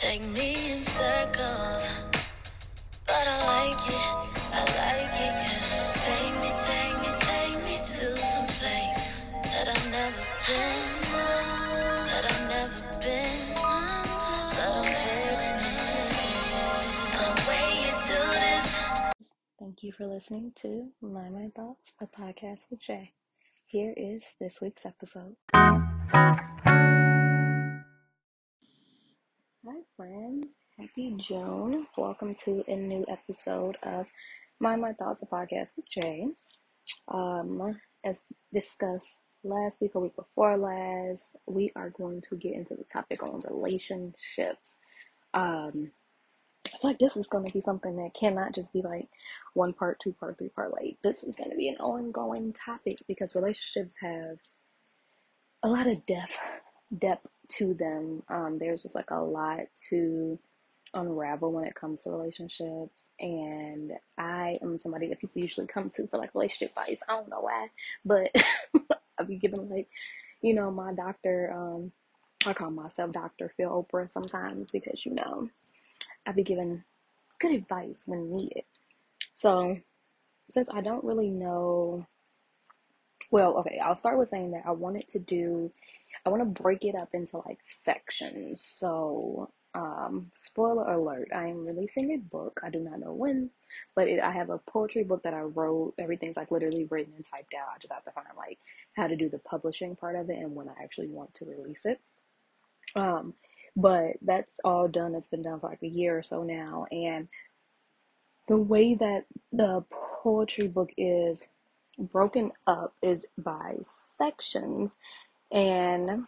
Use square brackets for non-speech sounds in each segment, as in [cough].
Take me in circles, but I like it. Thank you for listening to Mind My Thoughts, a podcast with Jai. Here is this week's episode. Hi, friends. Happy June. Welcome to a new episode of Mind My Thoughts, a podcast with Jai. Um, as discussed last week or week before last, we are going to get into the topic on relationships. Um, I feel like this is going to be something that cannot just be like one part, two part, three part. Like this is going to be an ongoing topic because relationships have a lot of depth, depth to them. Um, there's just like a lot to unravel when it comes to relationships, and I am somebody that people usually come to for like relationship advice. I don't know why, but [laughs] I'll be giving like, you know, my doctor. Um, I call myself Doctor Phil Oprah sometimes because you know I'll be giving good advice when needed. So, since I don't really know, well, okay, I'll start with saying that I wanted to do, I want to break it up into like sections. So, um, spoiler alert, I am releasing a book. I do not know when, but it, I have a poetry book that I wrote. Everything's like literally written and typed out. I just have to find like how to do the publishing part of it and when I actually want to release it. Um, but that's all done. That's been done for like a year or so now. And the way that the poetry book is broken up is by sections. And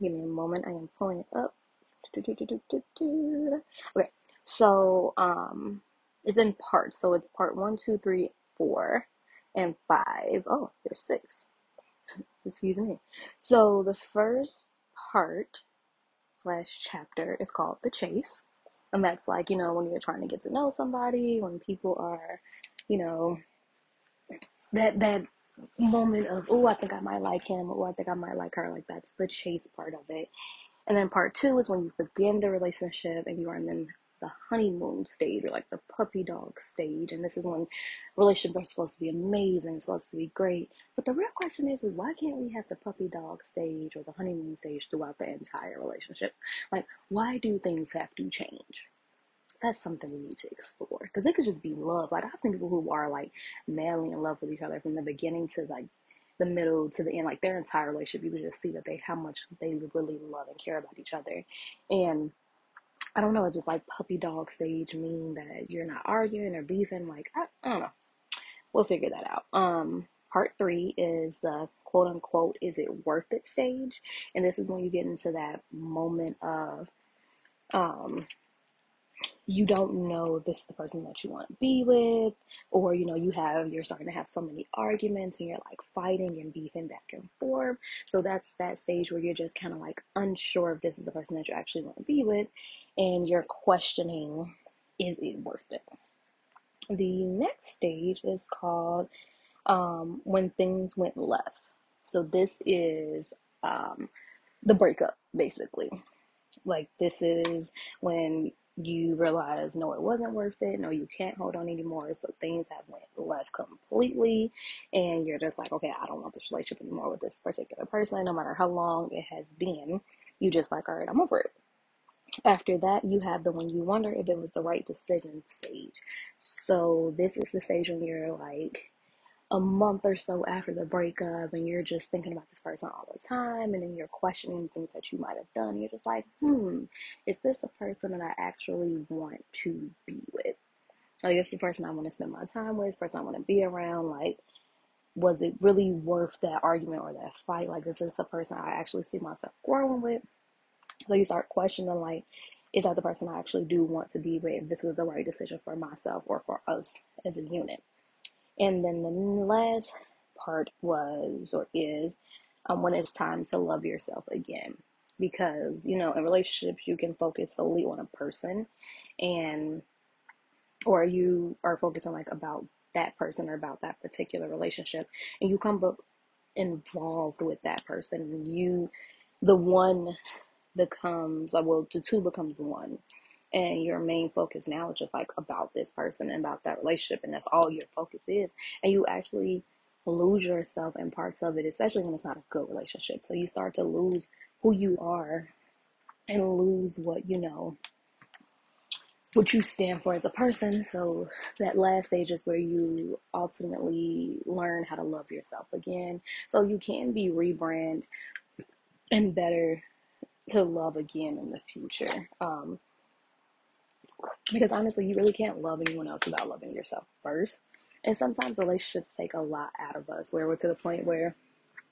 give me a moment, I am pulling it up. Okay, so um, it's in parts. So it's part one, two, three, four, and five. Oh, there's six. [laughs] Excuse me. So the first part chapter is called The Chase. And that's like, you know, when you're trying to get to know somebody, when people are, you know, that that moment of, oh, I think I might like him, or I think I might like her. Like that's the chase part of it. And then part two is when you begin the relationship and you are in the honeymoon stage or like the puppy dog stage. And this is when relationships are supposed to be amazing, supposed to be great. But the real question is, is why can't we have the puppy dog stage or the honeymoon stage throughout the entire relationships? Like, why do things have to change? That's something we need to explore because it could just be love. Like I've seen people who are like madly in love with each other from the beginning to like the middle to the end, like their entire relationship. You can just see that they how much they really love and care about each other, and I don't know, it's just like puppy dog stage mean that you're not arguing or beefing. Like, I, I don't know. We'll figure that out. Um, part three is the quote unquote, is it worth it stage? And this is when you get into that moment of, um, you don't know if this is the person that you want to be with, or you know, you have you're starting to have so many arguments and you're like fighting and beefing back and forth. So that's that stage where you're just kind of like unsure if this is the person that you actually want to be with, and you're questioning, is it worth it? The next stage is called um, when things went left. So this is um, the breakup, basically. Like this is when you realize no it wasn't worth it no you can't hold on anymore so things have went left completely and you're just like okay i don't want this relationship anymore with this particular person no matter how long it has been you just like all right i'm over it after that you have the one you wonder if it was the right decision stage. So this is the stage when you're like a month or so after the breakup and you're just thinking about this person all the time and then you're questioning things that you might have done. You're just like hmm is this a person that i actually want to be with? Like is this is the person i want to spend my time with person i want to be around. Like was it really worth that argument or that fight? Like is this a person i actually see myself growing with so you start questioning like is that the person i actually do want to be with? This was the right decision for myself or for us as a unit. And then the last part was or is um, when it's time to love yourself again. because you know in relationships you can focus solely on a person and or you are focusing like about that person or about that particular relationship. And you come involved with that person. You the one becomes uh, well the two becomes one. And your main focus now is just like about this person and about that relationship and that's all your focus is. And you actually lose yourself in parts of it especially when it's not a good relationship. So you start to lose who you are and lose what you know what you stand for as a person. So that last stage is where you ultimately learn how to love yourself again. So you can be rebrand and better to love again in the future um, because honestly, you really can't love anyone else without loving yourself first. And sometimes relationships take a lot out of us where we're to the point where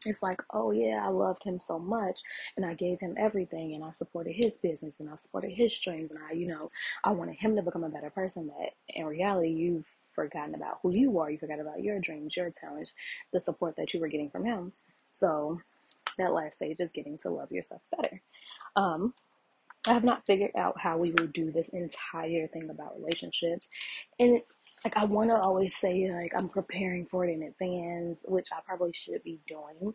it's like, oh yeah, I loved him so much and I gave him everything and I supported his business and I supported his dreams and I, you know, I wanted him to become a better person. That in reality, you've forgotten about who you are. You forgot about your dreams, your talents, the support that you were getting from him. So that last stage is getting to love yourself better. Um, I have not figured out how we will do this entire thing about relationships. And like I want to always say like I'm preparing for it in advance, which I probably should be doing.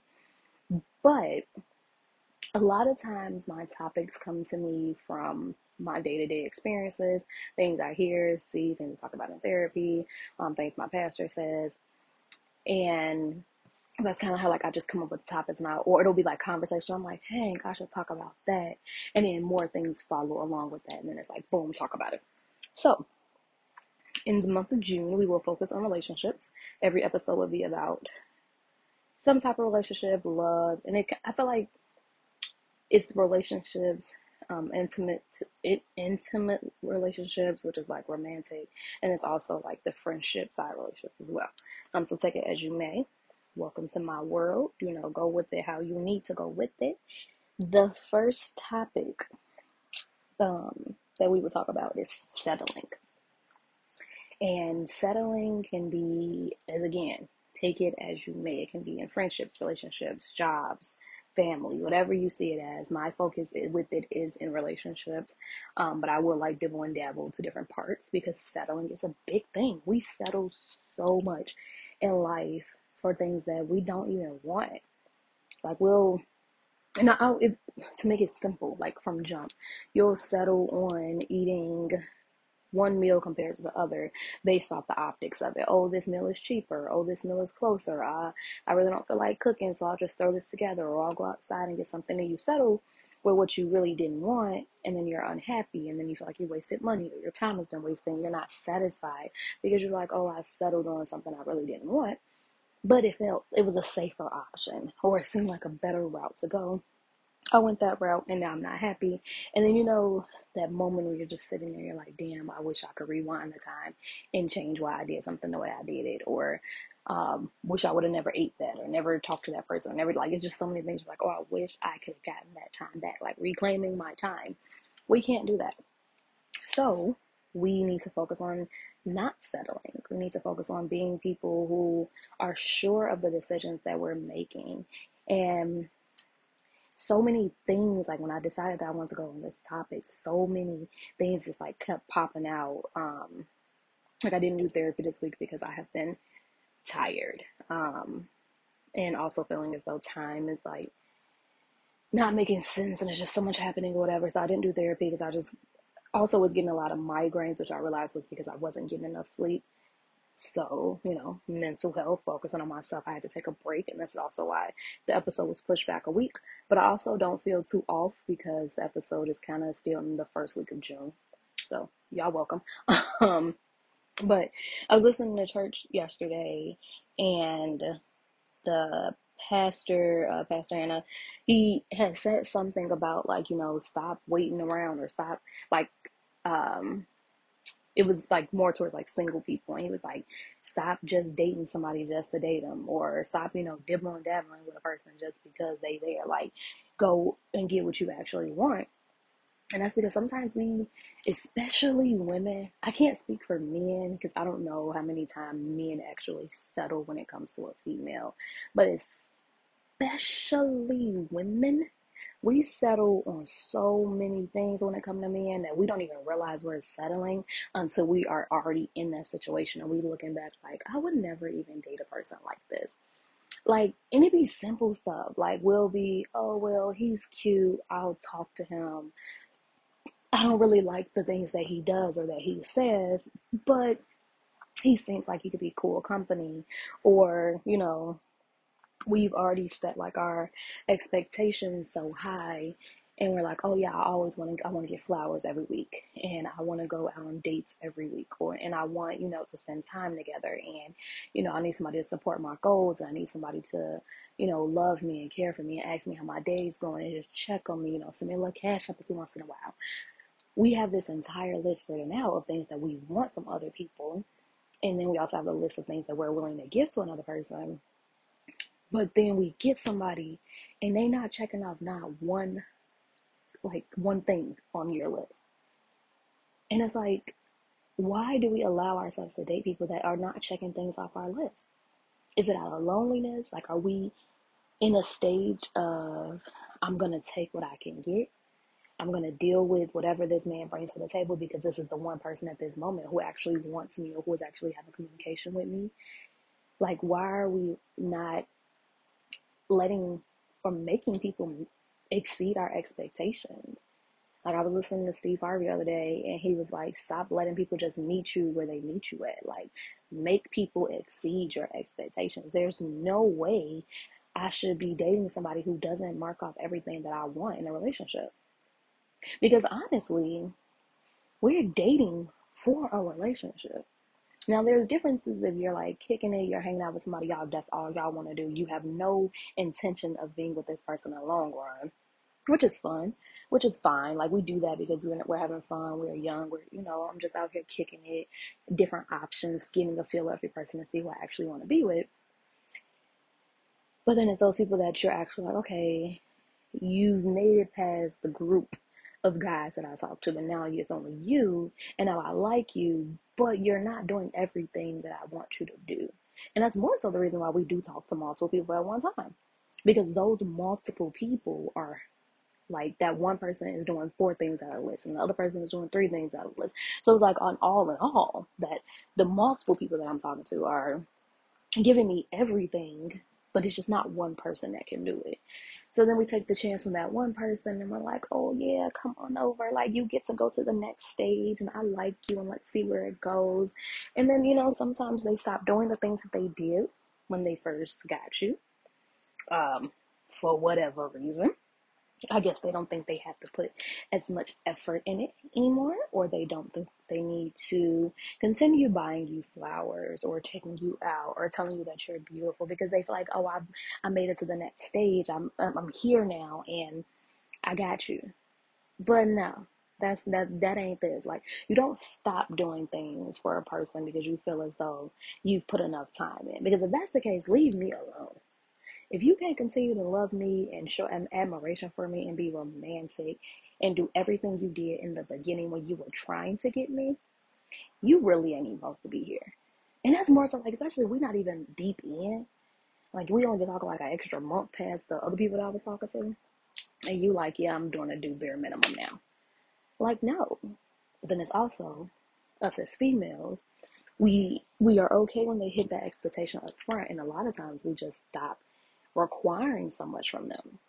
But a lot of times my topics come to me from my day-to-day experiences, things I hear, see, things talk about in therapy, um, things my pastor says. And that's kind of how like I just come up with topics now, or it'll be like conversation. I'm like, hey, gosh, I should talk about that, and then more things follow along with that, and then it's like, boom, talk about it. So, in the month of June, we will focus on relationships. Every episode will be about some type of relationship, love, and it. I feel like it's relationships, um, intimate, it, intimate relationships, which is like romantic, and it's also like the friendship side relationship as well. Um, so take it as you may. Welcome to my world. You know, go with it how you need to go with it. The first topic um, that we will talk about is settling. And settling can be, as again, take it as you may. It can be in friendships, relationships, jobs, family, whatever you see it as. My focus with it is in relationships, um, but I will like dibble and dabble to different parts because settling is a big thing. We settle so much in life for things that we don't even want. Like we'll, and I'll, it, to make it simple, like from jump, you'll settle on eating one meal compared to the other based off the optics of it. Oh, this meal is cheaper. Oh, this meal is closer. Uh, I really don't feel like cooking, so I'll just throw this together, or I'll go outside and get something. And you settle with what you really didn't want, and then you're unhappy, and then you feel like you wasted money, or your time has been wasted, and you're not satisfied because you're like, oh, I settled on something I really didn't want but it felt it was a safer option or it seemed like a better route to go. I went that route and now I'm not happy. And then you know that moment where you're just sitting there, you're like, damn, I wish I could rewind the time and change why I did something the way I did it, or um, wish I would have never ate that or never talked to that person, or never like it's just so many things like, oh, I wish I could have gotten that time back, like reclaiming my time. We can't do that. So we need to focus on not settling. We need to focus on being people who are sure of the decisions that we're making. And so many things, like when I decided that I wanted to go on this topic, so many things just like kept popping out. Um, like I didn't do therapy this week because I have been tired. Um, and also feeling as though time is like not making sense and it's just so much happening or whatever. So I didn't do therapy because I just also was getting a lot of migraines, which I realized was because I wasn't getting enough sleep. So, you know, mental health, focusing on myself, I had to take a break. And this is also why the episode was pushed back a week. But I also don't feel too off because the episode is kind of still in the first week of June. So, y'all welcome. [laughs] um, but I was listening to church yesterday and the pastor, uh, Pastor Anna, he had said something about like, you know, stop waiting around or stop like, um, it was like more towards like single people. And he was like, stop just dating somebody just to date them or stop, you know, dibbling dabbling with a person just because they there. Like, go and get what you actually want. And that's because sometimes we, especially women, I can't speak for men because I don't know how many times men actually settle when it comes to a female, but especially women, we settle on so many things when it comes to men that we don't even realize we're settling until we are already in that situation and we looking back like I would never even date a person like this. Like and it be simple stuff. Like we'll be, oh well, he's cute, I'll talk to him. I don't really like the things that he does or that he says, but he seems like he could be cool company or, you know, we've already set like our expectations so high and we're like oh yeah i always want to i want to get flowers every week and i want to go out on dates every week or and i want you know to spend time together and you know i need somebody to support my goals and i need somebody to you know love me and care for me and ask me how my day's going and just check on me you know send me a little cash up every once in a while. We have this entire list written out of things that we want from other people and then we also have a list of things that we're willing to give to another person but then we get somebody and they not checking off not one like one thing on your list. And it's like, why do we allow ourselves to date people that are not checking things off our list? Is it out of loneliness? Like, are we in a stage of, I'm going to take what I can get? I'm going to deal with whatever this man brings to the table because this is the one person at this moment who actually wants me or who is actually having communication with me. Like, why are we not letting or making people exceed our expectations. Like I was listening to Steve Harvey the other day and he was like, stop letting people just meet you where they meet you at. Like make people exceed your expectations. There's no way I should be dating somebody who doesn't mark off everything that I want in a relationship. Because honestly, we're dating for a relationship. Now, there's differences if you're like kicking it, you're hanging out with somebody, y'all, that's all y'all want to do. You have no intention of being with this person in the long run, which is fun, which is fine. Like, we do that because we're, we're having fun, we're young, we're, you know, I'm just out here kicking it, different options, getting a feel of every person to see who I actually want to be with. But then it's those people that you're actually like, okay, you've made it past the group of guys that I talk to, but now it's only you, and now I like you, but you're not doing everything that I want you to do. And that's more so the reason why we do talk to multiple people at one time. Because those multiple people are like that one person is doing four things out of the list and the other person is doing three things out of the list. So it's like on all in all that the multiple people that I'm talking to are giving me everything, but it's just not one person that can do it. So then we take the chance on that one person and we're like, oh yeah, come on over. Like you get to go to the next stage and I like you and let's see where it goes. And then, you know, sometimes they stop doing the things that they did when they first got you. Um, for whatever reason. I guess they don't think they have to put as much effort in it anymore, or they don't think they need to continue buying you flowers or taking you out or telling you that you're beautiful because they feel like, oh, I've I made it to the next stage. I'm I'm here now, and I got you. But no, that's that that ain't this. Like you don't stop doing things for a person because you feel as though you've put enough time in. Because if that's the case, leave me alone. If you can't continue to love me and show admiration for me and be romantic and do everything you did in the beginning when you were trying to get me, you really ain't even supposed to be here. And that's more so like, especially we're not even deep in. Like we only been talking like an extra month past the other people that I was talking to. And you like, yeah, I'm doing a do bare minimum now. Like, no. But then it's also us as females, we we are okay when they hit that expectation up front, and a lot of times we just stop requiring so much from them.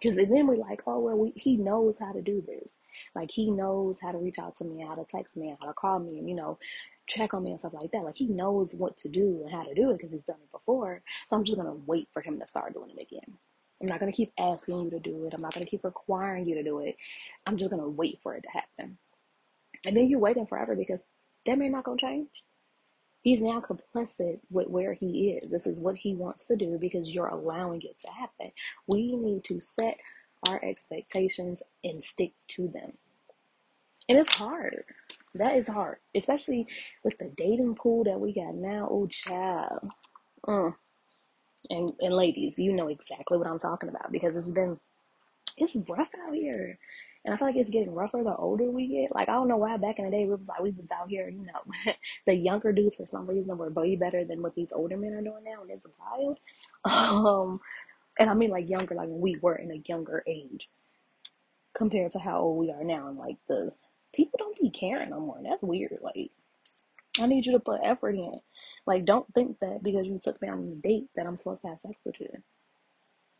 Because then we're like, oh, well, we, he knows how to do this. Like, he knows how to reach out to me, how to text me, how to call me, and, you know, check on me and stuff like that. Like, he knows what to do and how to do it because he's done it before. So I'm just going to wait for him to start doing it again. I'm not going to keep asking you to do it. I'm not going to keep requiring you to do it. I'm just going to wait for it to happen. And then you're waiting forever because that may not going to change. He's now complicit with where he is. This is what he wants to do because you're allowing it to happen. We need to set our expectations and stick to them. And it's hard. That is hard, especially with the dating pool that we got now. Oh, child. Mm. And, and ladies, you know exactly what I'm talking about because it's been, it's rough out here. And I feel like it's getting rougher the older we get. Like I don't know why back in the day we was like we was out here, you know, [laughs] the younger dudes for some reason were way better than what these older men are doing now, and it's wild. [laughs] Um, and I mean like younger, like when we were in a younger age. compared to how old we are now. And like the people don't be caring no more. That's weird. Like I need you to put effort in. Like don't think that because you took me on a date that I'm supposed to have sex with you.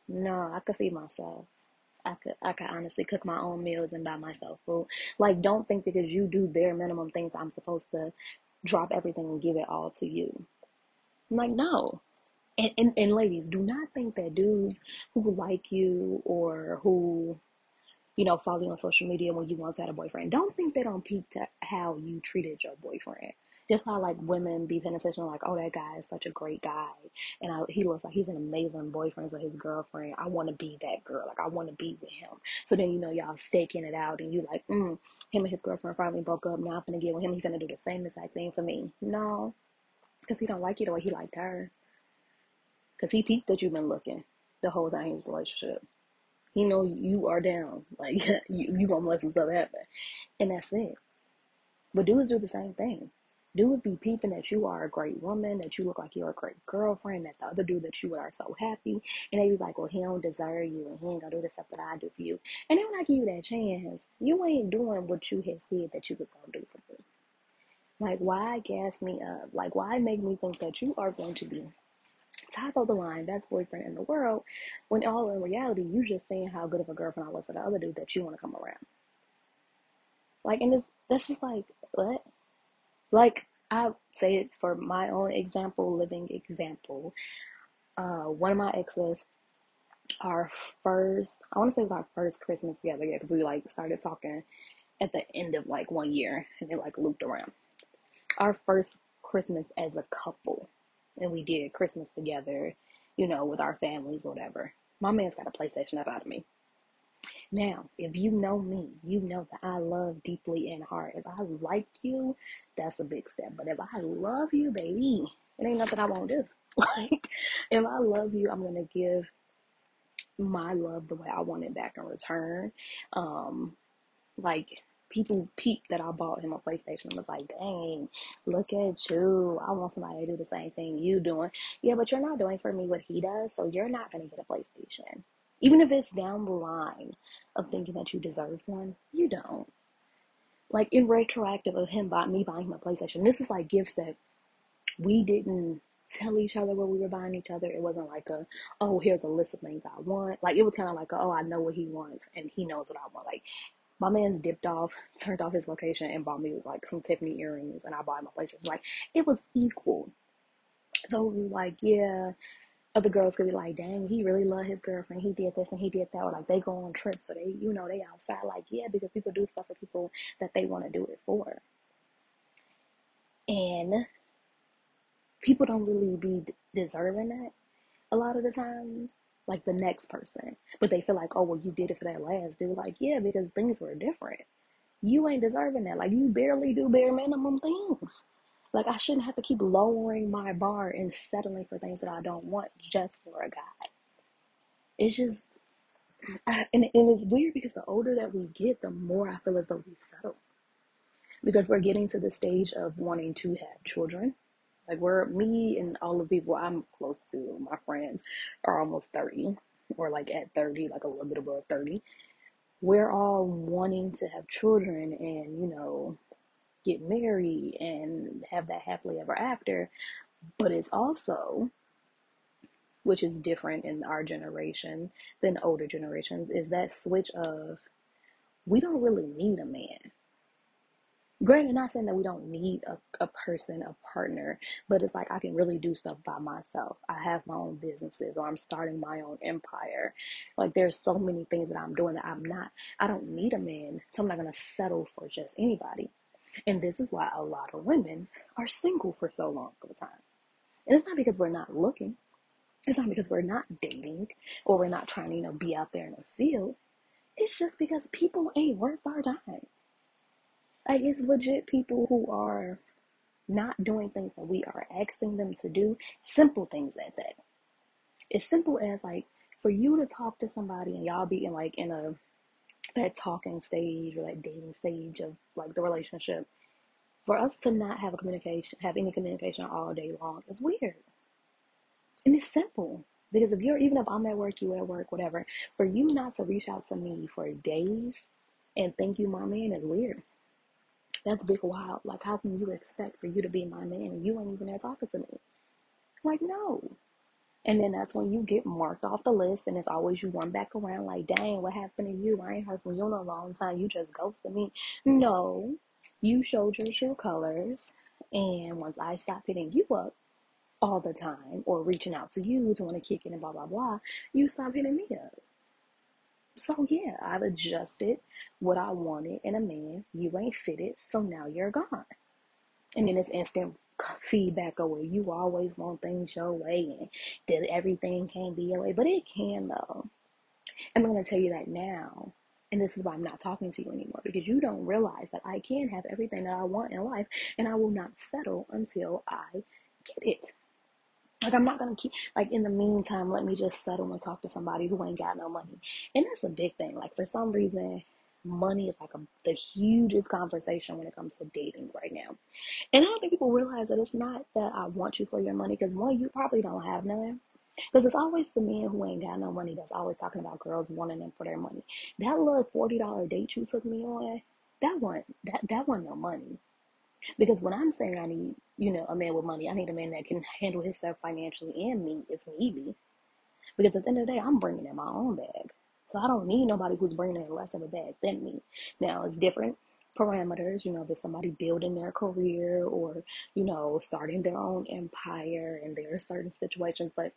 No, I could feed myself. I could I could honestly cook my own meals and buy myself food. Like don't think because you do bare minimum things I'm supposed to drop everything and give it all to you. I'm like no. And, and and ladies, do not think that dudes who like you or who you know, follow you on social media when you once had a boyfriend. Don't think they don't peep to how you treated your boyfriend. Just how like women be attention, like, oh, that guy is such a great guy, and I, he looks like he's an amazing boyfriend to his girlfriend. I want to be that girl, like I want to be with him. So then you know y'all staking it out, and you like, mm, him and his girlfriend finally broke up. Now I'm gonna get with him. He's gonna do the same exact thing for me. No, because he don't like you the way he liked her. Because he peeped that you've been looking the whole time he was in relationship. He know you are down. [laughs] Like you, you gonna let some stuff happen, and that's it. But dudes do the same thing. Dudes be peeping that you are a great woman, that you look like you're a great girlfriend, that the other dude that you are so happy, and they be like, well, he don't deserve you, and he ain't gonna do the stuff that I do for you. And then when I give you that chance, you ain't doing what you had said that you was gonna do for me. Like, why gas me up? Like, why make me think that you are going to be top of the line, best boyfriend in the world, when all in reality, you just saying how good of a girlfriend I was to the other dude that you want to come around. Like, and it's that's just like what? Like I say it's for my own example, living example. Uh, one of my exes, our first, I want to say it was our first Christmas together, yeah, because we like started talking at the end of like one year and it like looped around. Our first Christmas as a couple, and we did Christmas together, you know, with our families, whatever. My man's got a PlayStation up out of me. Now, if you know me, you know that I love deeply in heart. If I like you, that's a big step. But if I love you, baby, it ain't nothing I won't do. [laughs] Like, if I love you, I'm gonna give my love the way I want it back in return. Um, like people peeped that I bought him a PlayStation and was like, dang, look at you. I want somebody to do the same thing you doing. Yeah, but you're not doing for me what he does, so you're not gonna get a PlayStation. Even if it's down the line of thinking that you deserve one, you don't. Like in retroactive of him buying me buying a PlayStation, this is like gifts that we didn't tell each other what we were buying each other. It wasn't like a, oh, here's a list of things I want. Like it was kind of like, a, oh, I know what he wants and he knows what I want. Like my man's dipped off, [laughs] turned off his location, and bought me like some Tiffany earrings, and I bought a PlayStation. Like it was equal. So it was like, yeah, other girls could be like, dang, he really loved his girlfriend. He did this and he did that. Or like they go on trips, so they, you know, they outside. Like, yeah, because people do stuff for people that they want to do it for. And people don't really be deserving that a lot of the times, like the next person. But they feel like, oh, well, you did it for that last dude. Like, yeah, because things were different. You ain't deserving that. Like, you barely do bare minimum things. Like I shouldn't have to keep lowering my bar and settling for things that I don't want just for a guy. It's just, I, and, and it's weird because the older that we get, the more I feel as though we settle. Because we're getting to the stage of wanting to have children. Like we're me and all the people I'm close to, my friends, are almost 30 or like at 30, like a little bit above 30. We're all wanting to have children and, you know, get married and have that happily ever after. But it's also, which is different in our generation than older generations, is that switch of we don't really need a man. Granted, not saying that we don't need a, a person, a partner, but it's like I can really do stuff by myself. I have my own businesses or I'm starting my own empire. Like there's so many things that I'm doing that I'm not, I don't need a man. So I'm not going to settle for just anybody. And this is why a lot of women are single for so long of a time. And it's not because we're not looking. It's not because we're not dating or we're not trying to, you know, be out there in the field. It's just because people ain't worth our time. Like it's legit people who are not doing things that we are asking them to do. Simple things at that. As simple as like for you to talk to somebody and y'all be in like in a that talking stage or that dating stage of like the relationship, for us to not have a communication, have any communication all day long is weird. And it's simple. Because if you're, even if I'm at work, you at work, whatever, for you not to reach out to me for days and think you my man is weird. That's big wild. Like, how can you expect for you to be my man and you ain't even there talking to me? Like, no. And then that's when you get marked off the list, and it's always you run back around like, dang, what happened to you? I ain't heard from you in a long time. You just ghosted me. No, you showed your true colors. And once I stopped hitting you up all the time or reaching out to you to want to kick in and blah, blah, blah, you stopped hitting me up. So yeah, I've adjusted what I wanted in a man. You ain't fitted, so now you're gone. And then it's instant feedback away. You always want things your way and that everything can't be your way, but it can though. I'm gonna tell you that now. And this is why I'm not talking to you anymore because you don't realize that I can have everything that I want in life and I will not settle until I get it. Like I'm not gonna keep like in the meantime, let me just settle and talk to somebody who ain't got no money. And that's a big thing. Like for some reason, money is like a, the hugest conversation when it comes to dating right now. And I don't think people realize that it's not that I want you for your money because one, you probably don't have none. Because it's always the men who ain't got no money that's always talking about girls wanting them for their money. That little forty dollar date you took me on, that one that that wasn't no money. Because when I'm saying I need, you know, a man with money, I need a man that can handle himself financially and me if need be. Because at the end of the day, I'm bringing in my own bag. So I don't need nobody who's bringing in less of a bag than me. Now, it's different parameters. You know, it's somebody building their career or, you know, starting their own empire and there are certain situations, but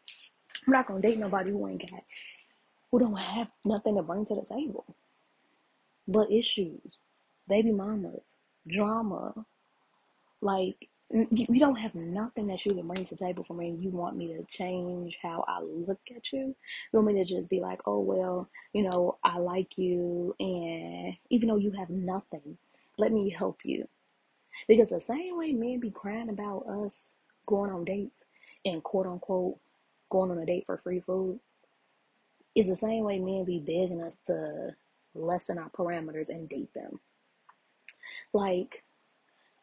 I'm not to date nobody who ain't got, who don't have nothing to bring to the table but issues, baby mamas, drama, like, you don't have nothing that you can bring to the table for me. You want me to change how I look at you. You want me to just be like, oh, well, you know, I like you. And even though you have nothing, let me help you. Because the same way men be crying about us going on dates and quote unquote going on a date for free food is the same way men be begging us to lessen our parameters and date them. Like,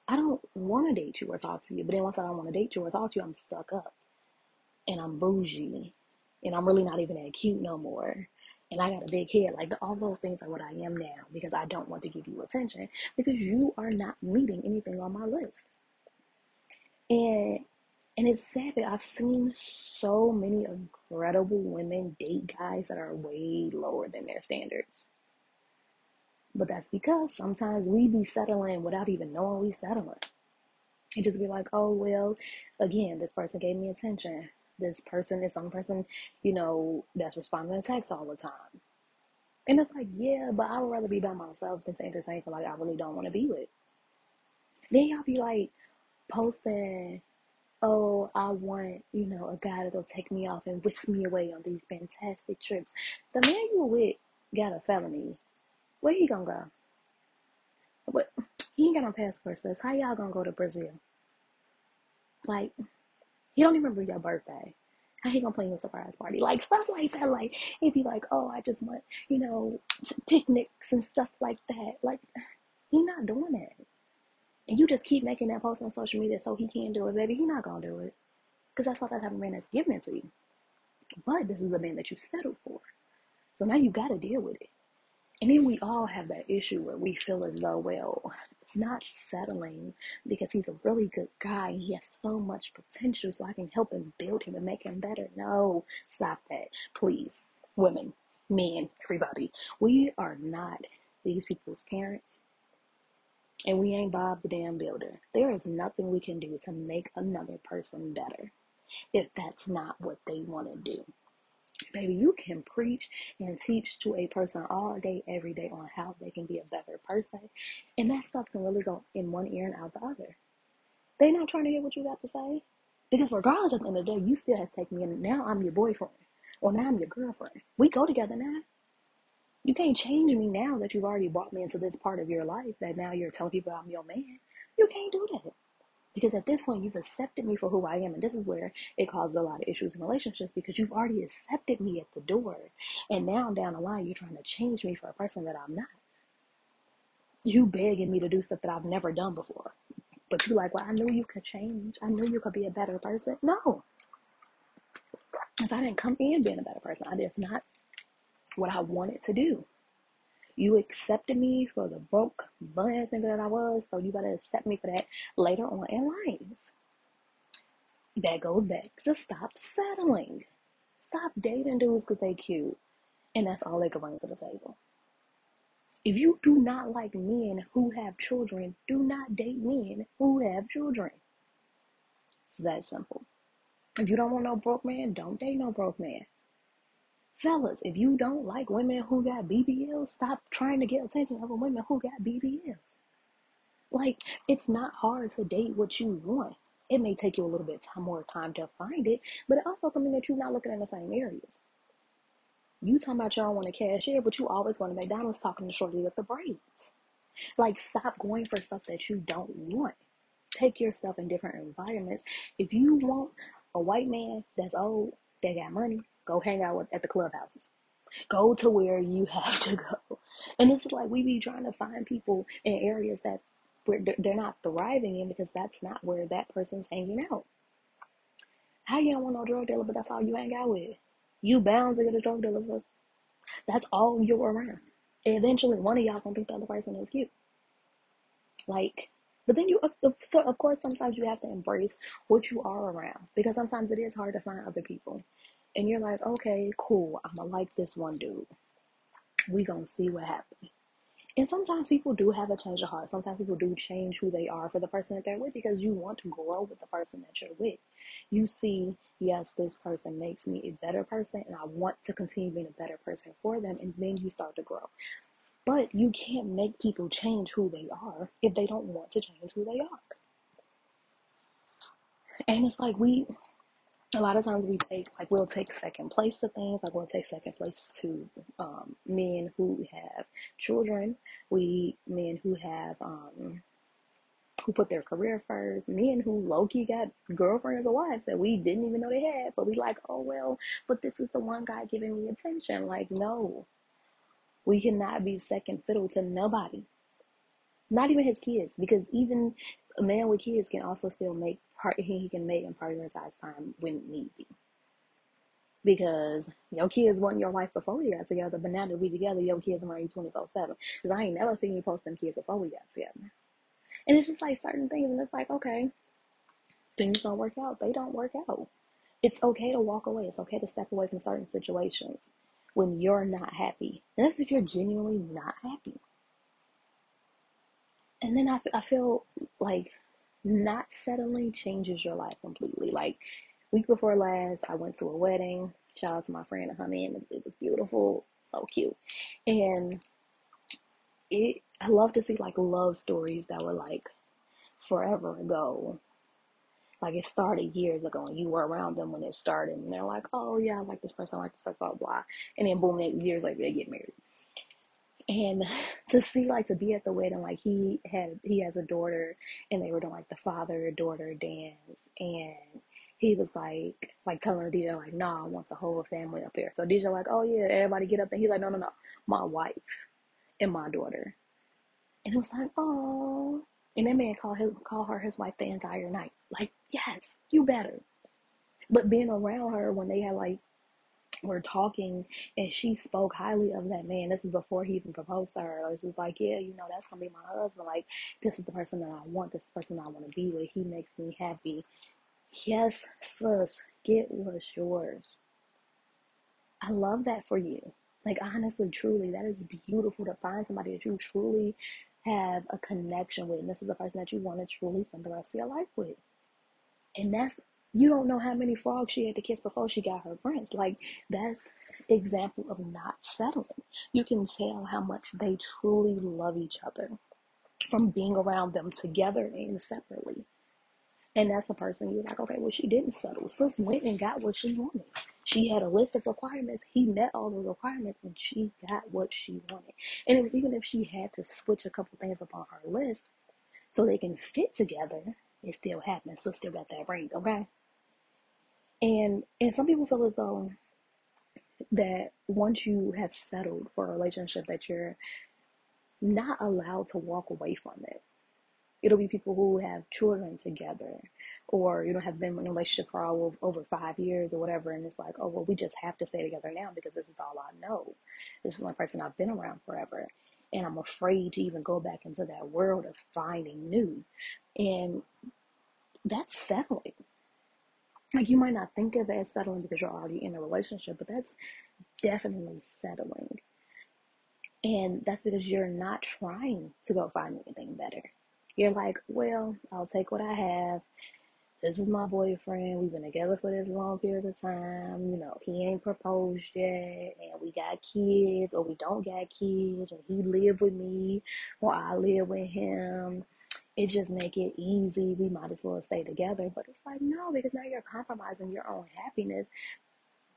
I don't want to date you or talk to you. But then once I don't want to date you or talk to you, I'm stuck up and I'm bougie and I'm really not even that cute no more. And I got a big head. Like all those things are what I am now because I don't want to give you attention because you are not meeting anything on my list. And and it's sad that I've seen so many incredible women date guys that are way lower than their standards. But that's because sometimes we be settling without even knowing we settling. And just be like, oh, well, again, this person gave me attention. This person is some person, you know, that's responding to texts all the time. And it's like, yeah, but I would rather be by myself than to entertain somebody I really don't want to be with. Then y'all be like posting, oh, I want, you know, a guy that'll take me off and whisk me away on these fantastic trips. The man you with got a felony where he gonna go? What? He ain't got no passport, sis. How y'all gonna go to Brazil? Like, he don't even remember your birthday. How he gonna plan a surprise party? Like stuff like that. Like he'd be like, oh, I just want, you know, picnics and stuff like that. Like, he not doing that. And you just keep making that post on social media so he can't do it, baby. He not gonna do it. Because that's not that type of man that's giving it to you. But this is the man that you settled for. So now you gotta deal with it. And then we all have that issue where we feel as though, well, it's not settling because he's a really good guy and he has so much potential, so I can help him build him and make him better. No, stop that, please. Women, men, everybody. We are not these people's parents. And we ain't Bob the damn builder. There is nothing we can do to make another person better if that's not what they want to do. Baby, you can preach and teach to a person all day, every day on how they can be a better person. And that stuff can really go in one ear and out the other. They're not trying to hear what you got to say. Because regardless at the end of the day, you still have to take me in. Now I'm your boyfriend. Or now I'm your girlfriend. We go together now. You can't change me now that you've already brought me into this part of your life that now you're telling people I'm your man. You can't do that. Because at this point, you've accepted me for who I am. And this is where it causes a lot of issues in relationships because you've already accepted me at the door. And now down the line, you're trying to change me for a person that I'm not. You begging me to do stuff that I've never done before. But you're like, well, I knew you could change. I knew you could be a better person. No. Because I didn't come in being a better person. I did not what I wanted to do. You accepted me for the broke bum nigga that I was, so you better accept me for that later on in life. That goes back to stop settling. Stop dating dudes because they cute. And that's all they can bring to the table. If you do not like men who have children, do not date men who have children. It's that simple. If you don't want no broke man, don't date no broke man. Fellas, if you don't like women who got BBLs, stop trying to get attention over women who got BBLs. Like, it's not hard to date what you want. It may take you a little bit time, more time to find it, but it also could mean that you're not looking in the same areas. You talking about don't want to cashier, but you always want to McDonald's talking to Shorty with the braids. Like, stop going for stuff that you don't want. Take yourself in different environments. If you want a white man that's old, that got money, go hang out with, at the clubhouses. Go to where you have to go. And it's like we be trying to find people in areas that where they're not thriving in because that's not where that person's hanging out. How you don't want no drug dealer, but that's all you hang out with? You bound to get a drug dealer. So that's all you're around. Eventually, one of y'all gonna think the other person is cute. Like, but then you, so of course, sometimes you have to embrace what you are around because sometimes it is hard to find other people. And you're like, okay, cool, I'm gonna like this one dude. We gonna see what happens. And sometimes people do have a change of heart. Sometimes people do change who they are for the person that they're with because you want to grow with the person that you're with. You see, yes, this person makes me a better person, and I want to continue being a better person for them, and then you start to grow. But you can't make people change who they are if they don't want to change who they are. And it's like we a lot of times we take like we'll take second place to things like we'll take second place to um, men who have children. We men who have um, who put their career first. Men who low-key got girlfriends or wives that we didn't even know they had but we like oh well but this is the one guy giving me attention. Like no. We cannot be second fiddle to nobody. Not even his kids because even a man with kids can also still make part he can make and prioritize time when need be. Because your kids wasn't your life before we got together, but now that we together, your kids are you 24 7. Because I ain't never seen you post them kids before we got together. And it's just like certain things, and it's like, okay, things don't work out. They don't work out. It's okay to walk away. It's okay to step away from certain situations when you're not happy. And that's if you're genuinely not happy. And then I, I feel like not settling changes your life completely. Like week before last, I went to a wedding. Shout out to my friend Honey, and it was beautiful, so cute. And it, I love to see like love stories that were like forever ago. Like it started years ago, and you were around them when it started, and they're like, "Oh yeah, I like this person, I like this person, blah blah," and then boom, years later they get married and [laughs] to see like to be at the wedding like he had he has a daughter and they were doing like the father daughter dance and he was like like telling DJ like no nah, I want the whole family up here. So DJ like oh yeah everybody get up and he's like no no no my wife and my daughter. And it was like oh and that man called him call her his wife the entire night. Like yes you better. But being around her when they had like were talking and she spoke highly of that man. This is before he even proposed to her. It was like, yeah, you know, that's gonna be my husband. Like, this is the person that I want, this person I want to be with. He makes me happy. Yes, sis, get what's yours. I love that for you. Like, honestly, truly, that is beautiful to find somebody that you truly have a connection with. And this is the person that you want to truly spend the rest of your life with. And that's you don't know how many frogs she had to kiss before she got her prince. Like that's example of not settling. You can tell how much they truly love each other from being around them together and separately. And that's the person you're like, okay, well, she didn't settle. Sis went and got what she wanted. She had a list of requirements. He met all those requirements and she got what she wanted. And it was even if she had to switch a couple things up on her list so they can fit together, it still happened. So still got that ring, okay? And and some people feel as though that once you have settled for a relationship that you're not allowed to walk away from it. It'll be people who have children together or you know have been in a relationship for all over five years or whatever and it's like, oh well we just have to stay together now because this is all I know. This is my person I've been around forever. And I'm afraid to even go back into that world of finding new. And that's settling. Like you might not think of it as settling because you're already in a relationship, but that's definitely settling. And that's because you're not trying to go find anything better. You're like, well, I'll take what I have this is my boyfriend. We've been together for this long period of time. You know, he ain't proposed yet, and we got kids, or we don't got kids, and he live with me, or I live with him. It just make it easy. We might as well stay together. But it's like no, because now you're compromising your own happiness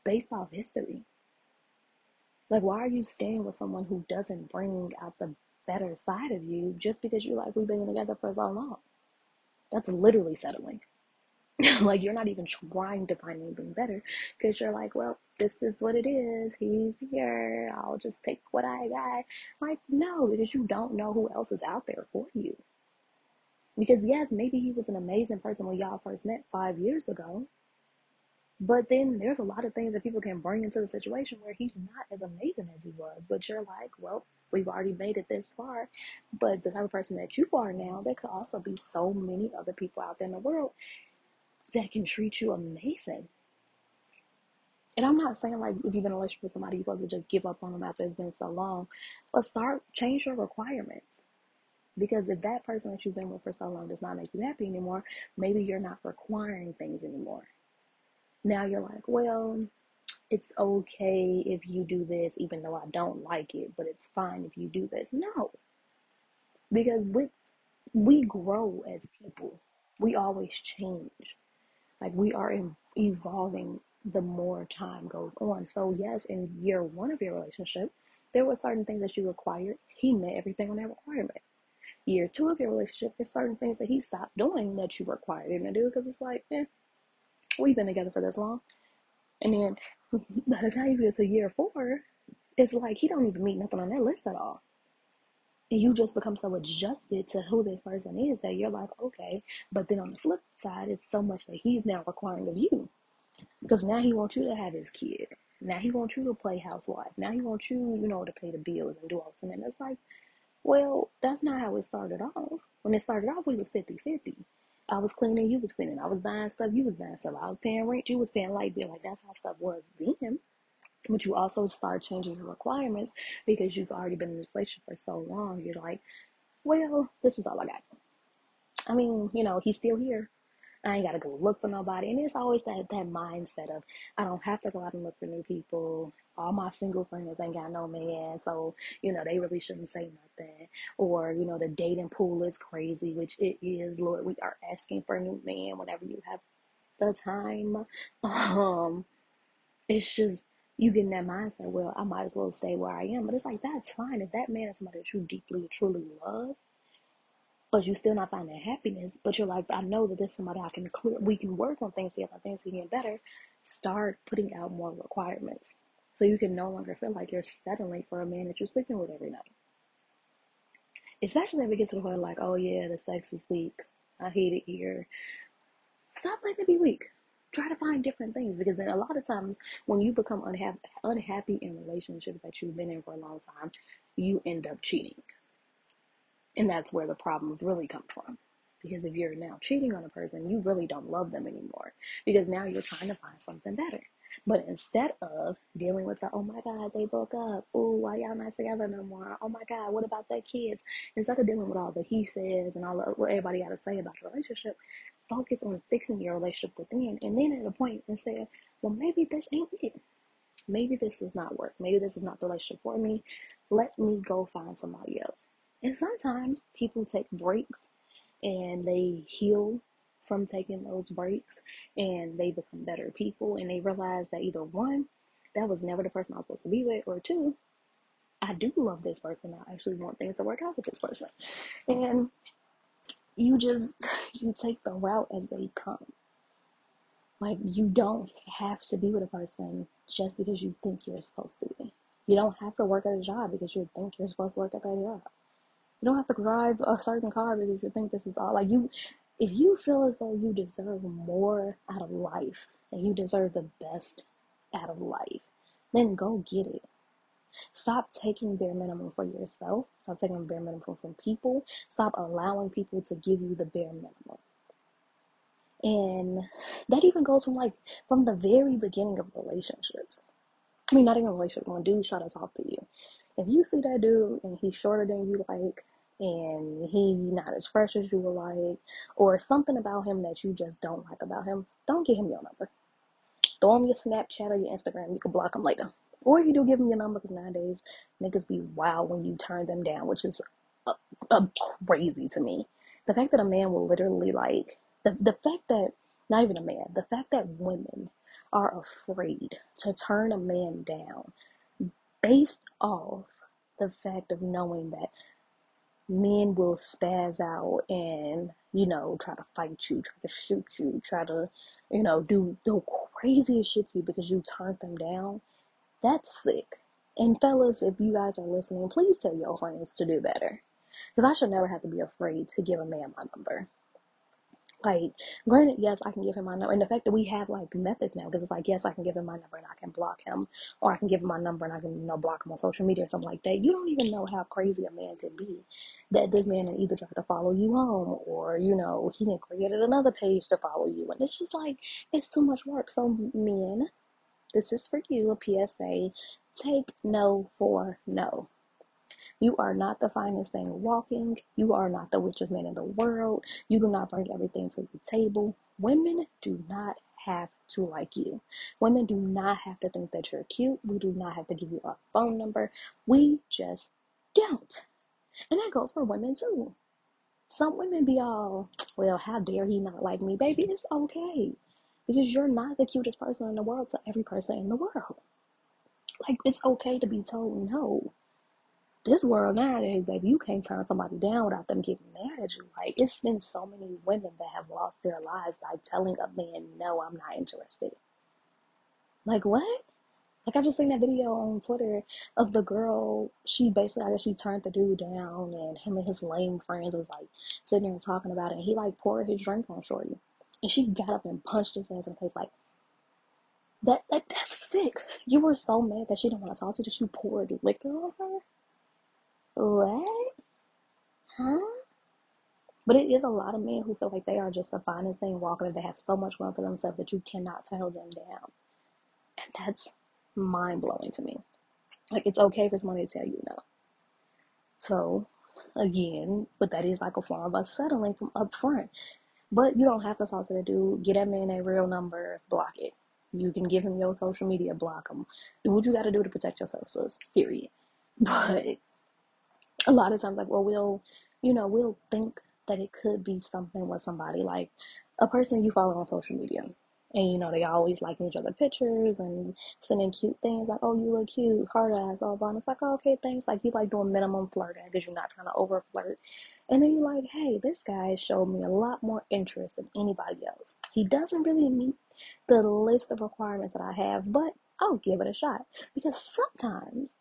based off history. Like, why are you staying with someone who doesn't bring out the better side of you just because you like we've been together for so long? That's literally settling. [laughs] like you're not even trying to find anything better because you're like, well, this is what it is. He's here. I'll just take what I got. Like, no, because you don't know who else is out there for you. Because yes, maybe he was an amazing person when y'all first met five years ago. But then there's a lot of things that people can bring into the situation where he's not as amazing as he was. But you're like, well, we've already made it this far. But the type of person that you are now, there could also be so many other people out there in the world that can treat you amazing. And I'm not saying like if you've been in a relationship with somebody, you're supposed to just give up on them after it's been so long. But start change your requirements. Because if that person that you've been with for so long does not make you happy anymore, maybe you're not requiring things anymore. Now you're like, well, it's okay if you do this, even though I don't like it, but it's fine if you do this. No. Because we we grow as people. We always change. Like we are in, evolving the more time goes on. So yes, in year one of your relationship, there were certain things that you required. He met everything on that requirement. Year two of your relationship, there's certain things that he stopped doing that you required him to do because it's like, eh, we've been together for this long. And then [laughs] by the time you get to year four, it's like he don't even meet nothing on that list at all and you just become so adjusted to who this person is that you're like, okay. But then on the flip side, it's so much that he's now requiring of you. Because now he wants you to have his kid. Now he wants you to play housewife. Now he wants you, you know, to pay the bills and do all this. And it's like, well, that's not how it started off. When it started off, we was 50 50. I was cleaning, you was cleaning. I was buying stuff, you was buying stuff. I was paying rent, you was paying light bill. Like that's how stuff was then. But you also start changing your requirements because you've already been in this relationship for so long. You're like, well, this is all I got. I mean, you know, he's still here. I ain't gotta go look for nobody. And it's always that that mindset of I don't have to go out and look for new people. All my single friends ain't got no man, so you know they really shouldn't say nothing. Or you know the dating pool is crazy, which it is. Lord, we are asking for a new man whenever you have the time. [laughs] Um, it's just you get in that mindset, well, I might as well stay where I am. But it's like, that's fine. If that man is somebody that you deeply, truly love, but you still not finding happiness, but you're like, I know that this is somebody I can clear, we can work on things together, things can get better, start putting out more requirements. So you can no longer feel like you're settling for a man that you're sleeping with every night. Especially if it gets to the point like, oh yeah, the sex is weak. I hate it here. Stop letting it be weak try to find different things because then a lot of times when you become unha- unhappy in relationships that you've been in for a long time, you end up cheating. And that's where the problems really come from. Because if you're now cheating on a person, you really don't love them anymore. Because now you're trying to find something better. But instead of dealing with the, oh my God, they broke up. Oh, why y'all not together no more? Oh my God, what about their kids? Instead of dealing with all the he says and all the, what everybody got to say about the relationship, focus on fixing your relationship within, and then at a point and say, well, maybe this ain't it. Maybe this does not work. Maybe this is not the relationship for me. Let me go find somebody else. And sometimes people take breaks and they heal from taking those breaks and they become better people and they realize that either one, that was never the person I was supposed to be with, or two, I do love this person. I actually want things to work out with this person. And you just [laughs] you take the route as they come. Like you don't have to be with a person just because you think you're supposed to be. You don't have to work at a job because you think you're supposed to work at that job. You don't have to drive a certain car because you think this is all like you if you feel as though you deserve more out of life and you deserve the best out of life, then go get it. Stop taking bare minimum for yourself. Stop taking bare minimum from people. Stop allowing people to give you the bare minimum. And that even goes from like from the very beginning of relationships. I mean, not even relationships. When dudes try to talk to you, if you see that dude and he's shorter than you like, and he not as fresh as you would like, or something about him that you just don't like about him, don't give him your number. Throw him your Snapchat or your Instagram. You can block him later. Or if you do give him your number because nowadays niggas be wild when you turn them down, which is uh, uh, crazy to me. The fact that a man will literally like the the fact that not even a man, the fact that women are afraid to turn a man down based off the fact of knowing that men will spaz out and you know try to fight you, try to shoot you, try to you know do the craziest shit to you because you turned them down. That's sick. And fellas, if you guys are listening, please tell your friends to do better. Because I should never have to be afraid to give a man my number. Like, granted, yes, I can give him my number. And the fact that we have like methods now, because it's like, yes, I can give him my number and I can block him, or I can give him my number and I can, you know, block him on social media or something like that. You don't even know how crazy a man can be. That this man either try to follow you home, or you know, he then created another page to follow you, and it's just like it's too much work. So, men, this is for you, a PSA. Take no for no. You are not the finest thing walking. You are not the richest man in the world. You do not bring everything to the table. Women do not have to like you. Women do not have to think that you're cute. We do not have to give you our phone number. We just don't. And that goes for women too. Some women be all, well, how dare he not like me? Baby, it's okay. Because you're not the cutest person in the world to every person in the world. Like, it's okay to be told no this world nowadays, baby, you can't turn somebody down without them getting mad at you. Like, it's been so many women that have lost their lives by telling a man, no, I'm not interested. Like, what? Like, I just seen that video on Twitter of the girl. She basically, I guess she turned the dude down, and him and his lame friends was like sitting there talking about it. And he like poured his drink on Shorty, and she got up and punched his ass in the face. Like, that, that that's sick. You were so mad that she didn't want to talk to you that you poured liquor on her. What? Huh? But it is a lot of men who feel like they are just the finest thing walking and they have so much room for themselves that you cannot tell them down. And that's mind blowing to me. Like it's okay for somebody to tell you no. So again, but that is like a form of us settling from up front. But you don't have to talk to the dude, get that man a real number, block it. You can give him your social media, block him. Do what you gotta do to protect yourself, sis. Period. [laughs] But a lot of times like well we'll you know we'll think that it could be something with somebody. Like a person you follow on social media. And you know they always liking each other pictures and sending cute things like oh you look cute. Hard ass. Blah blah and it's like oh, okay thanks. Like you like doing minimum flirting because you're not trying to over flirt and then you're like hey this guy showed me a lot more interest than anybody else he doesn't really meet the list of requirements that i have but i'll give it a shot because sometimes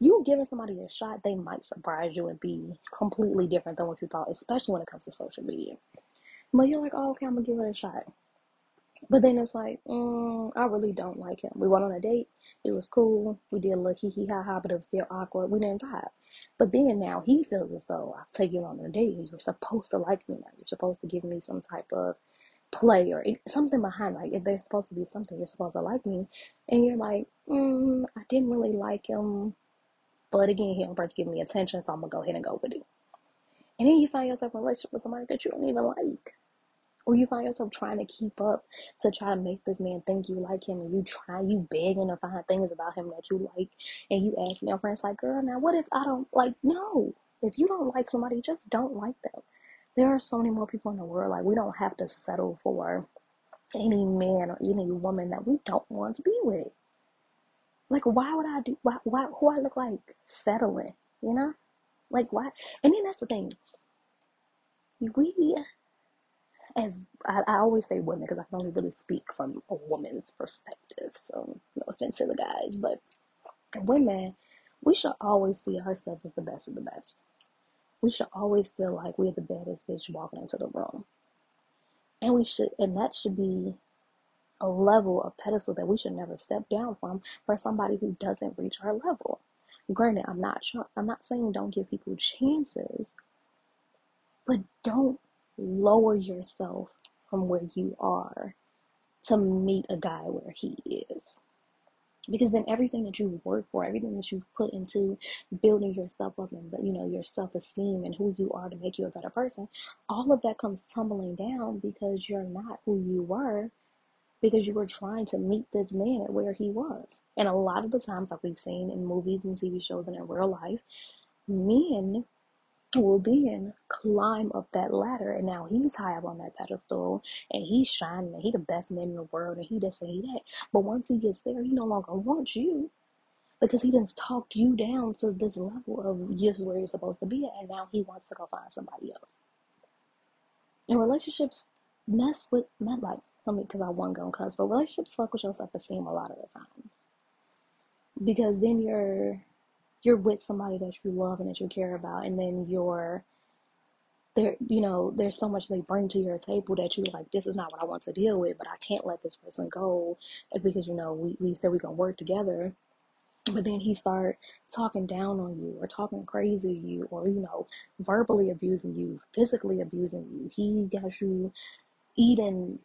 you giving somebody a shot, they might surprise you and be completely different than what you thought, especially when it comes to social media. But you're like, oh, okay, I'm gonna give it a shot. But then it's like, mm, I really don't like him. We went on a date. It was cool. We did a little hee hee ha ha, but it was still awkward. We didn't vibe. But then now he feels as though I've taken you on a date you're supposed to like me now. You're supposed to give me some type of play or something behind. Like if there's supposed to be something, you're supposed to like me. And you're like, mm, I didn't really like him. But again, he don't first give me attention, so I'm gonna go ahead and go with it. And then you find yourself in a relationship with somebody that you don't even like. Or you find yourself trying to keep up to try to make this man think you like him and you try you begging to find things about him that you like and you ask your friends like, girl, now what if I don't like no. If you don't like somebody, just don't like them. There are so many more people in the world. Like we don't have to settle for any man or any woman that we don't want to be with. Like, why would I do? Why? Why? Who I look like settling? You know, like why? And then that's the thing. We, as I, I always say, women because I can only really speak from a woman's perspective. So no offense to the guys, but women, we should always see ourselves as the best of the best. We should always feel like we're the baddest bitch walking into the room. And we should, and that should be a level of pedestal that we should never step down from for somebody who doesn't reach our level. Granted, I'm not I'm not saying don't give people chances, but don't lower yourself from where you are to meet a guy where he is. Because then everything that you work for, everything that you've put into building yourself up and but you know your self esteem and who you are to make you a better person, all of that comes tumbling down because you're not who you were because you were trying to meet this man at where he was. And a lot of the times, like we've seen in movies and TV shows and in real life, men will then climb up that ladder and now he's high up on that pedestal and he's shining and he the best man in the world and he this and he that. But once he gets there, he no longer wants you because he didn't talked you down to this level of just where you're supposed to be at and now he wants to go find somebody else. And relationships mess with men like let me because I want to cuss, but relationships fuck with your self esteem a lot of the time. Because then you're you're with somebody that you love and that you care about, and then you're there, you know, there's so much they bring to your table that you're like, this is not what I want to deal with, but I can't let this person go eh, because, you know, we, we said we're going to work together. But then he start talking down on you or talking crazy to you or, you know, verbally abusing you, physically abusing you. He got you eating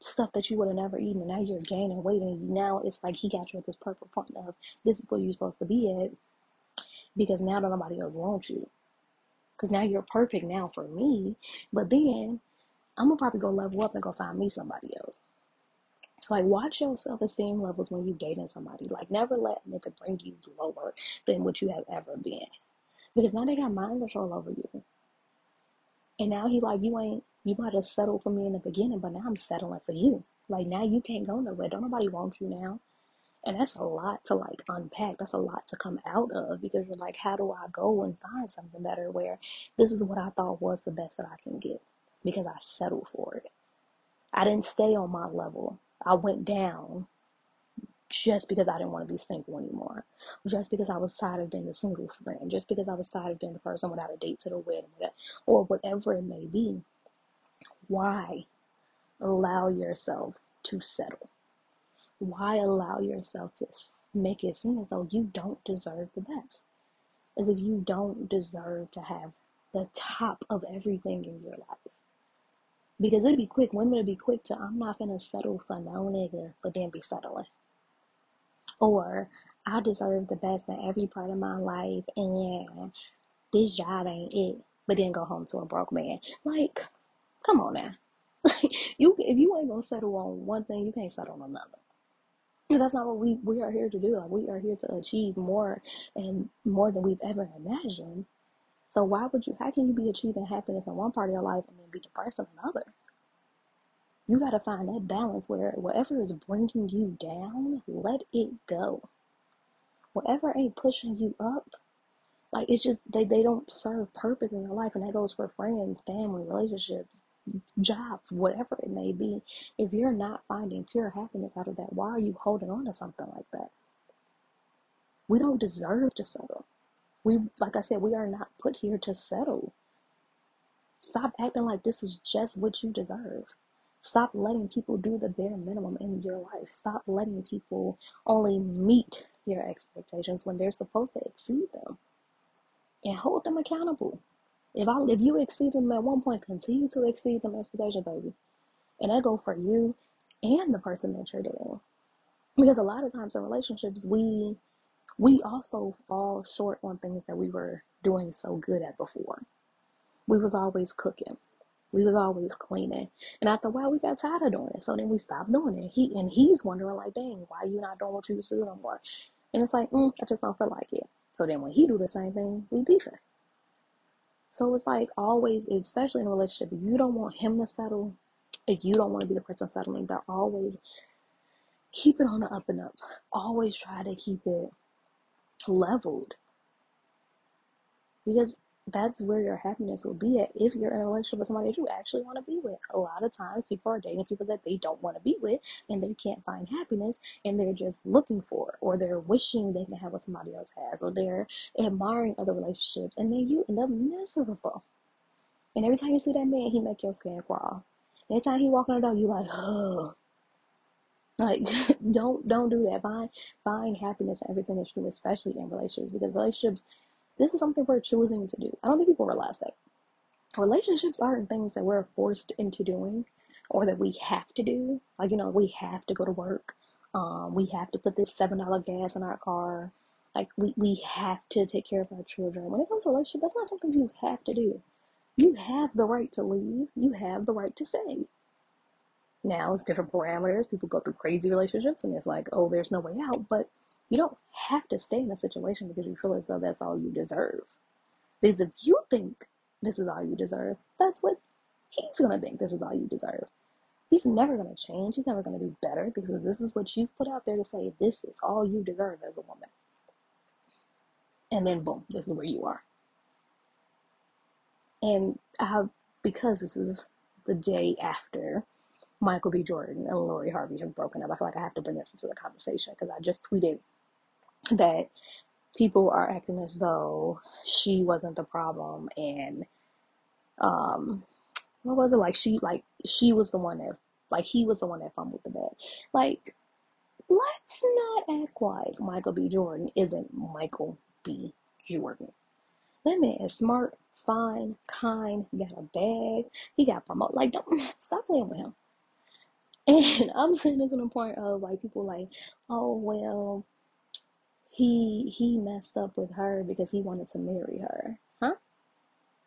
stuff that you would have never eaten and now you're gaining weight and now it's like he got you at this perfect point of this is where you're supposed to be at because now nobody else wants you. Because now you're perfect now for me, but then I'm gonna probably go level up and go find me somebody else. Like, watch your self esteem levels when you dating somebody. Like, never let a nigga bring you lower than what you have ever been. Because now they got mind control over you. And now he like, you ain't, you might have settled for me in the beginning, but now I'm settling for you. Like, now you can't go nowhere. Don't nobody want you now. And that's a lot to like unpack. That's a lot to come out of because you're like, how do I go and find something better where this is what I thought was the best that I can get because I settled for it. I didn't stay on my level. I went down just because I didn't want to be single anymore. Just because I was tired of being the single friend. Just because I was tired of being the person without a date to the wedding or whatever it may be. Why allow yourself to settle? Why allow yourself to make it seem as though you don't deserve the best? As if you don't deserve to have the top of everything in your life. Because it'd be quick, women would be quick to, I'm not gonna settle for no nigga, but then be settling. Or, I deserve the best in every part of my life, and this job ain't it, but then go home to a broke man. Like, come on now. [laughs] you if you ain't gonna settle on one thing, you can't settle on another that's not what we we are here to do. Like we are here to achieve more and more than we've ever imagined. So why would you how can you be achieving happiness in one part of your life and then be depressed in another? You got to find that balance where whatever is bringing you down let it go. Whatever ain't pushing you up like it's just they, they don't serve purpose in your life and that goes for friends family relationships jobs, whatever it may be, if you're not finding pure happiness out of that, why are you holding on to something like that? We don't deserve to settle. We, like I said, we are not put here to settle. Stop acting like this is just what you deserve. Stop letting people do the bare minimum in your life. Stop letting people only meet your expectations when they're supposed to exceed them. And hold them accountable. If I if you exceed them at one point, continue to exceed them expectations, baby. And that go for you and the person that you're dating. Because a lot of times in relationships we we also fall short on things that we were doing so good at before. We was always cooking. We was always cleaning. And after a while we got tired of doing it. So then we stopped doing it. He and he's wondering like, dang, why you not doing what you used to do no more? And it's like, mm, I just don't feel like it. So then when he do the same thing, we beefing. So it's like always, especially in a relationship, you don't want him to settle, if you don't want to be the person settling, they're always keep it on the up and up. Always try to keep it leveled. Because that's where your happiness will be at if you're in a relationship with somebody that you actually want to be with. A lot of times people are dating people that they don't want to be with and they can't find happiness and they're just looking for or they're wishing they can have what somebody else has or they're admiring other relationships and then you end up miserable. And every time you see that man, he make your skin crawl. Every time he walk in the door, you like, oh. Like, [laughs] don't don't do that. Find find happiness in everything that you do, especially in relationships, because relationships. This is something we're choosing to do. I don't think people realize that relationships aren't things that we're forced into doing or that we have to do. Like, you know, we have to go to work. Um, we have to put this seven dollar gas in our car. Like we, we have to take care of our children. When it comes to relationship, that's not something you have to do. You have the right to leave. You have the right to stay. Now it's different parameters. People go through crazy relationships and it's like, oh, there's no way out. But you don't have to stay in a situation because you feel as though that's all you deserve. Because if you think this is all you deserve, that's what he's gonna think this is all you deserve. He's never gonna change. He's never gonna do better because this is what you've put out there to say this is all you deserve as a woman. And then boom, this is where you are. And because this is the day after Michael B. Jordan and Lori Harvey have broken up, I feel like I have to bring this into the conversation because I just tweeted that people are acting as though she wasn't the problem and um what was it? Like she like she was the one that like he was the one that fumbled the bag like let's not act like michael b. Jordan isn't michael b. Jordan. That man is smart fine kind got a bag he got promoted like don't [laughs] stop playing with him. [laughs] And i'm saying this on the point of like people like oh well he he messed up with her because he wanted to marry her. Huh?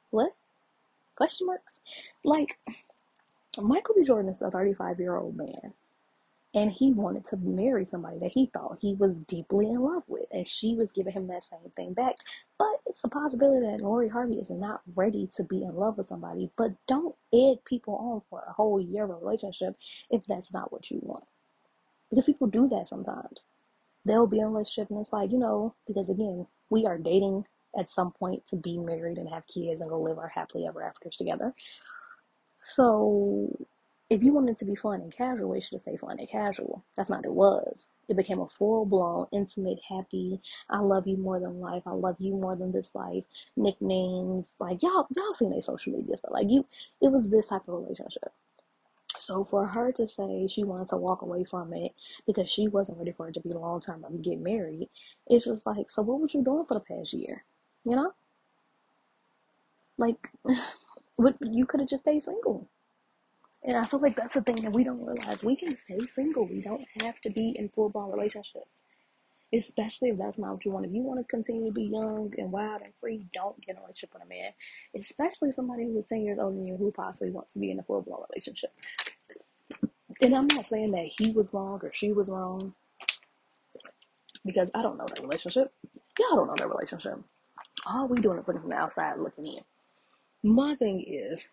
What? Question marks? Like Michael B. Jordan is a 35 year old man. And he wanted to marry somebody that he thought he was deeply in love with. And she was giving him that same thing back. But it's a possibility that Lori Harvey is not ready to be in love with somebody. But don't egg people on for a whole year of relationship if that's not what you want. Because people do that sometimes they'll be in a relationship and it's like, you know, because again, we are dating at some point to be married and have kids and go live our happily ever afters together. So if you wanted to be fun and casual, it should have stayed fun and casual. That's not what it was. It became a full blown, intimate, happy, I love you more than life, I love you more than this life, nicknames, like y'all y'all seen their social media stuff. Like you it was this type of relationship. So for her to say she wanted to walk away from it because she wasn't ready for it to be a long term and get married, it's just like, so what were you doing for the past year? You know? Like, [sighs] what you could have just stayed single. And I feel like that's the thing that we don't realize. We can stay single. We don't have to be in full blown relationships. Especially if that's not what you want. If you want to continue to be young and wild and free, don't get in a relationship with a man. Especially somebody who's 10 years older than you who possibly wants to be in a full blown relationship. And I'm not saying that he was wrong or she was wrong because I don't know their relationship. Y'all don't know their relationship. All we doing is looking from the outside looking in. My thing is,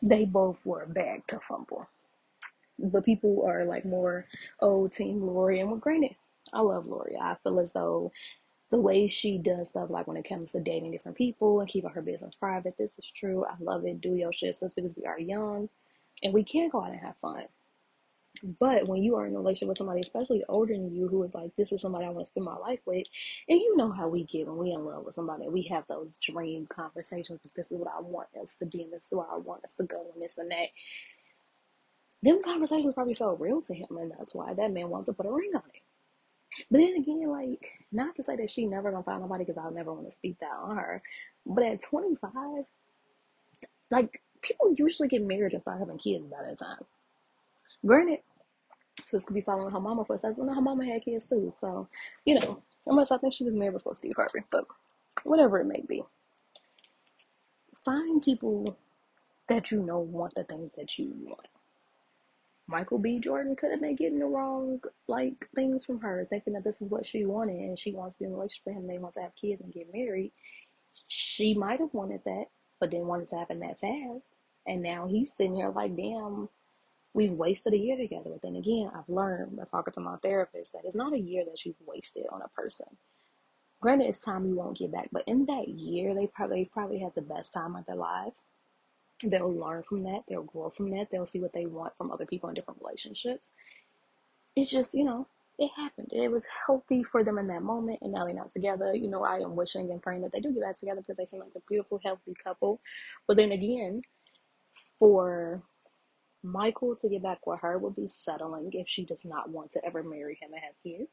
they both were bag to fumble. But people are like more, oh, Team Lori. And well, granted, I love Lori. I feel as though the way she does stuff, like when it comes to dating different people and keeping her business private, this is true. I love it. Do your shit, sis, because we are young and we can go out and have fun. But when you are in a relationship with somebody, especially older than you, who is like, this is somebody I want to spend my life with, and you know how we get when we in love with somebody, we have those dream conversations. This is what I want us to be, and this is where I want us to go, and this and that. Them conversations probably felt real to him, and that's why that man wants to put a ring on it. But then again, like, not to say that she never gonna find nobody, because I'll never want to speak that on her. But at 25, like, people usually get married and start having kids by that time. Granted, sis could be following her mama footsteps. I know her mama had kids too, so you know, unless I think she was married before Steve Harvey, but whatever it may be, find people that you know want the things that you want. Michael B. Jordan could have been getting the wrong like things from her, thinking that this is what she wanted and she wants to be in a relationship with him. They want to have kids and get married. She might have wanted that, but didn't want it to happen that fast. And now he's sitting here like, damn, we've wasted a year together. But then again, I've learned by talking to my therapist that it's not a year that you've wasted on a person. Granted, it's time you won't get back, but in that year, they probably probably had the best time of their lives. They'll learn from that. They'll grow from that. They'll see what they want from other people in different relationships. It's just, you know, it happened. It was healthy for them in that moment, and now they're not together. You know, I am wishing and praying that they do get back together because they seem like a beautiful, healthy couple. But then again, for Michael to get back with her would be settling if she does not want to ever marry him and have kids.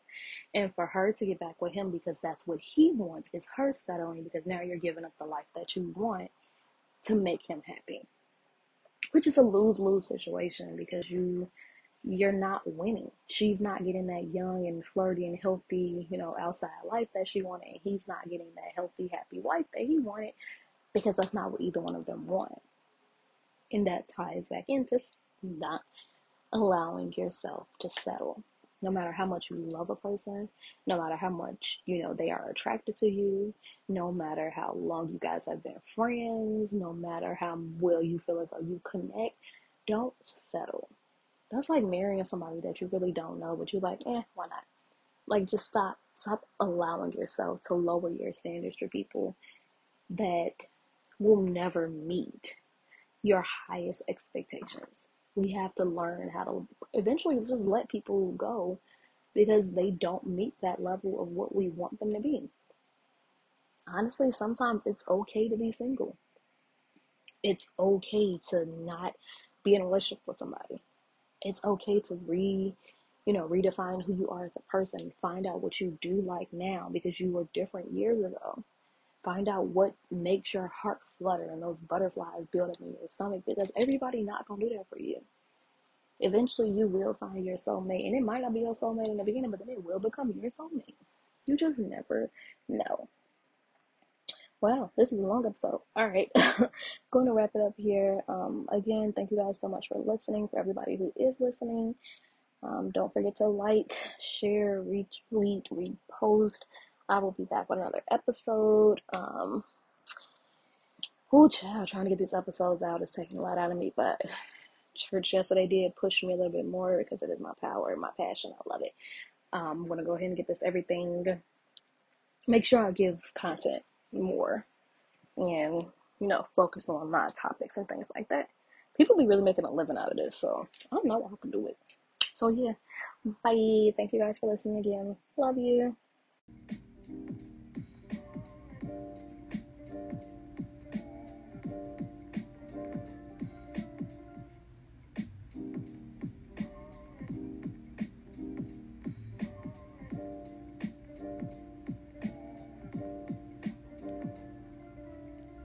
And for her to get back with him because that's what he wants is her settling because now you're giving up the life that you want to make him happy. Which is a lose-lose situation because you you're not winning. She's not getting that young and flirty and healthy, you know, outside life that she wanted. And He's not getting that healthy, happy wife that he wanted because that's not what either one of them want. And that ties back into not allowing yourself to settle. No matter how much you love a person, no matter how much, you know, they are attracted to you, no matter how long you guys have been friends, no matter how well you feel as though you connect, don't settle. That's like marrying somebody that you really don't know, but you're like, eh, why not? Like, just stop. Stop allowing yourself to lower your standards to people that will never meet your highest expectations. We have to learn how to eventually just let people go because they don't meet that level of what we want them to be. Honestly, sometimes it's okay to be single. It's okay to not be in a relationship with somebody. It's okay to re, you know, redefine who you are as a person. Find out what you do like now because you were different years ago. Find out what makes your heart flutter and those butterflies build up in your stomach because everybody not gonna do that for you. Eventually, you will find your soulmate, and it might not be your soulmate in the beginning, but then it will become your soulmate. You just never know. Wow, this is a long episode. All right, [laughs] going to wrap it up here. Um, again, thank you guys so much for listening. For everybody who is listening, um, don't forget to like, share, retweet, repost. I will be back with another episode. Um, oh, child, trying to get these episodes out is taking a lot out of me, but church yesterday did push me a little bit more because it is my power, my passion. I love it. Um, I'm gonna go ahead and get this everything. Make sure I give content more and you know focus on my topics and things like that. People be really making a living out of this, so I don't know how I can do it. So yeah, bye. Thank you guys for listening again. Love you.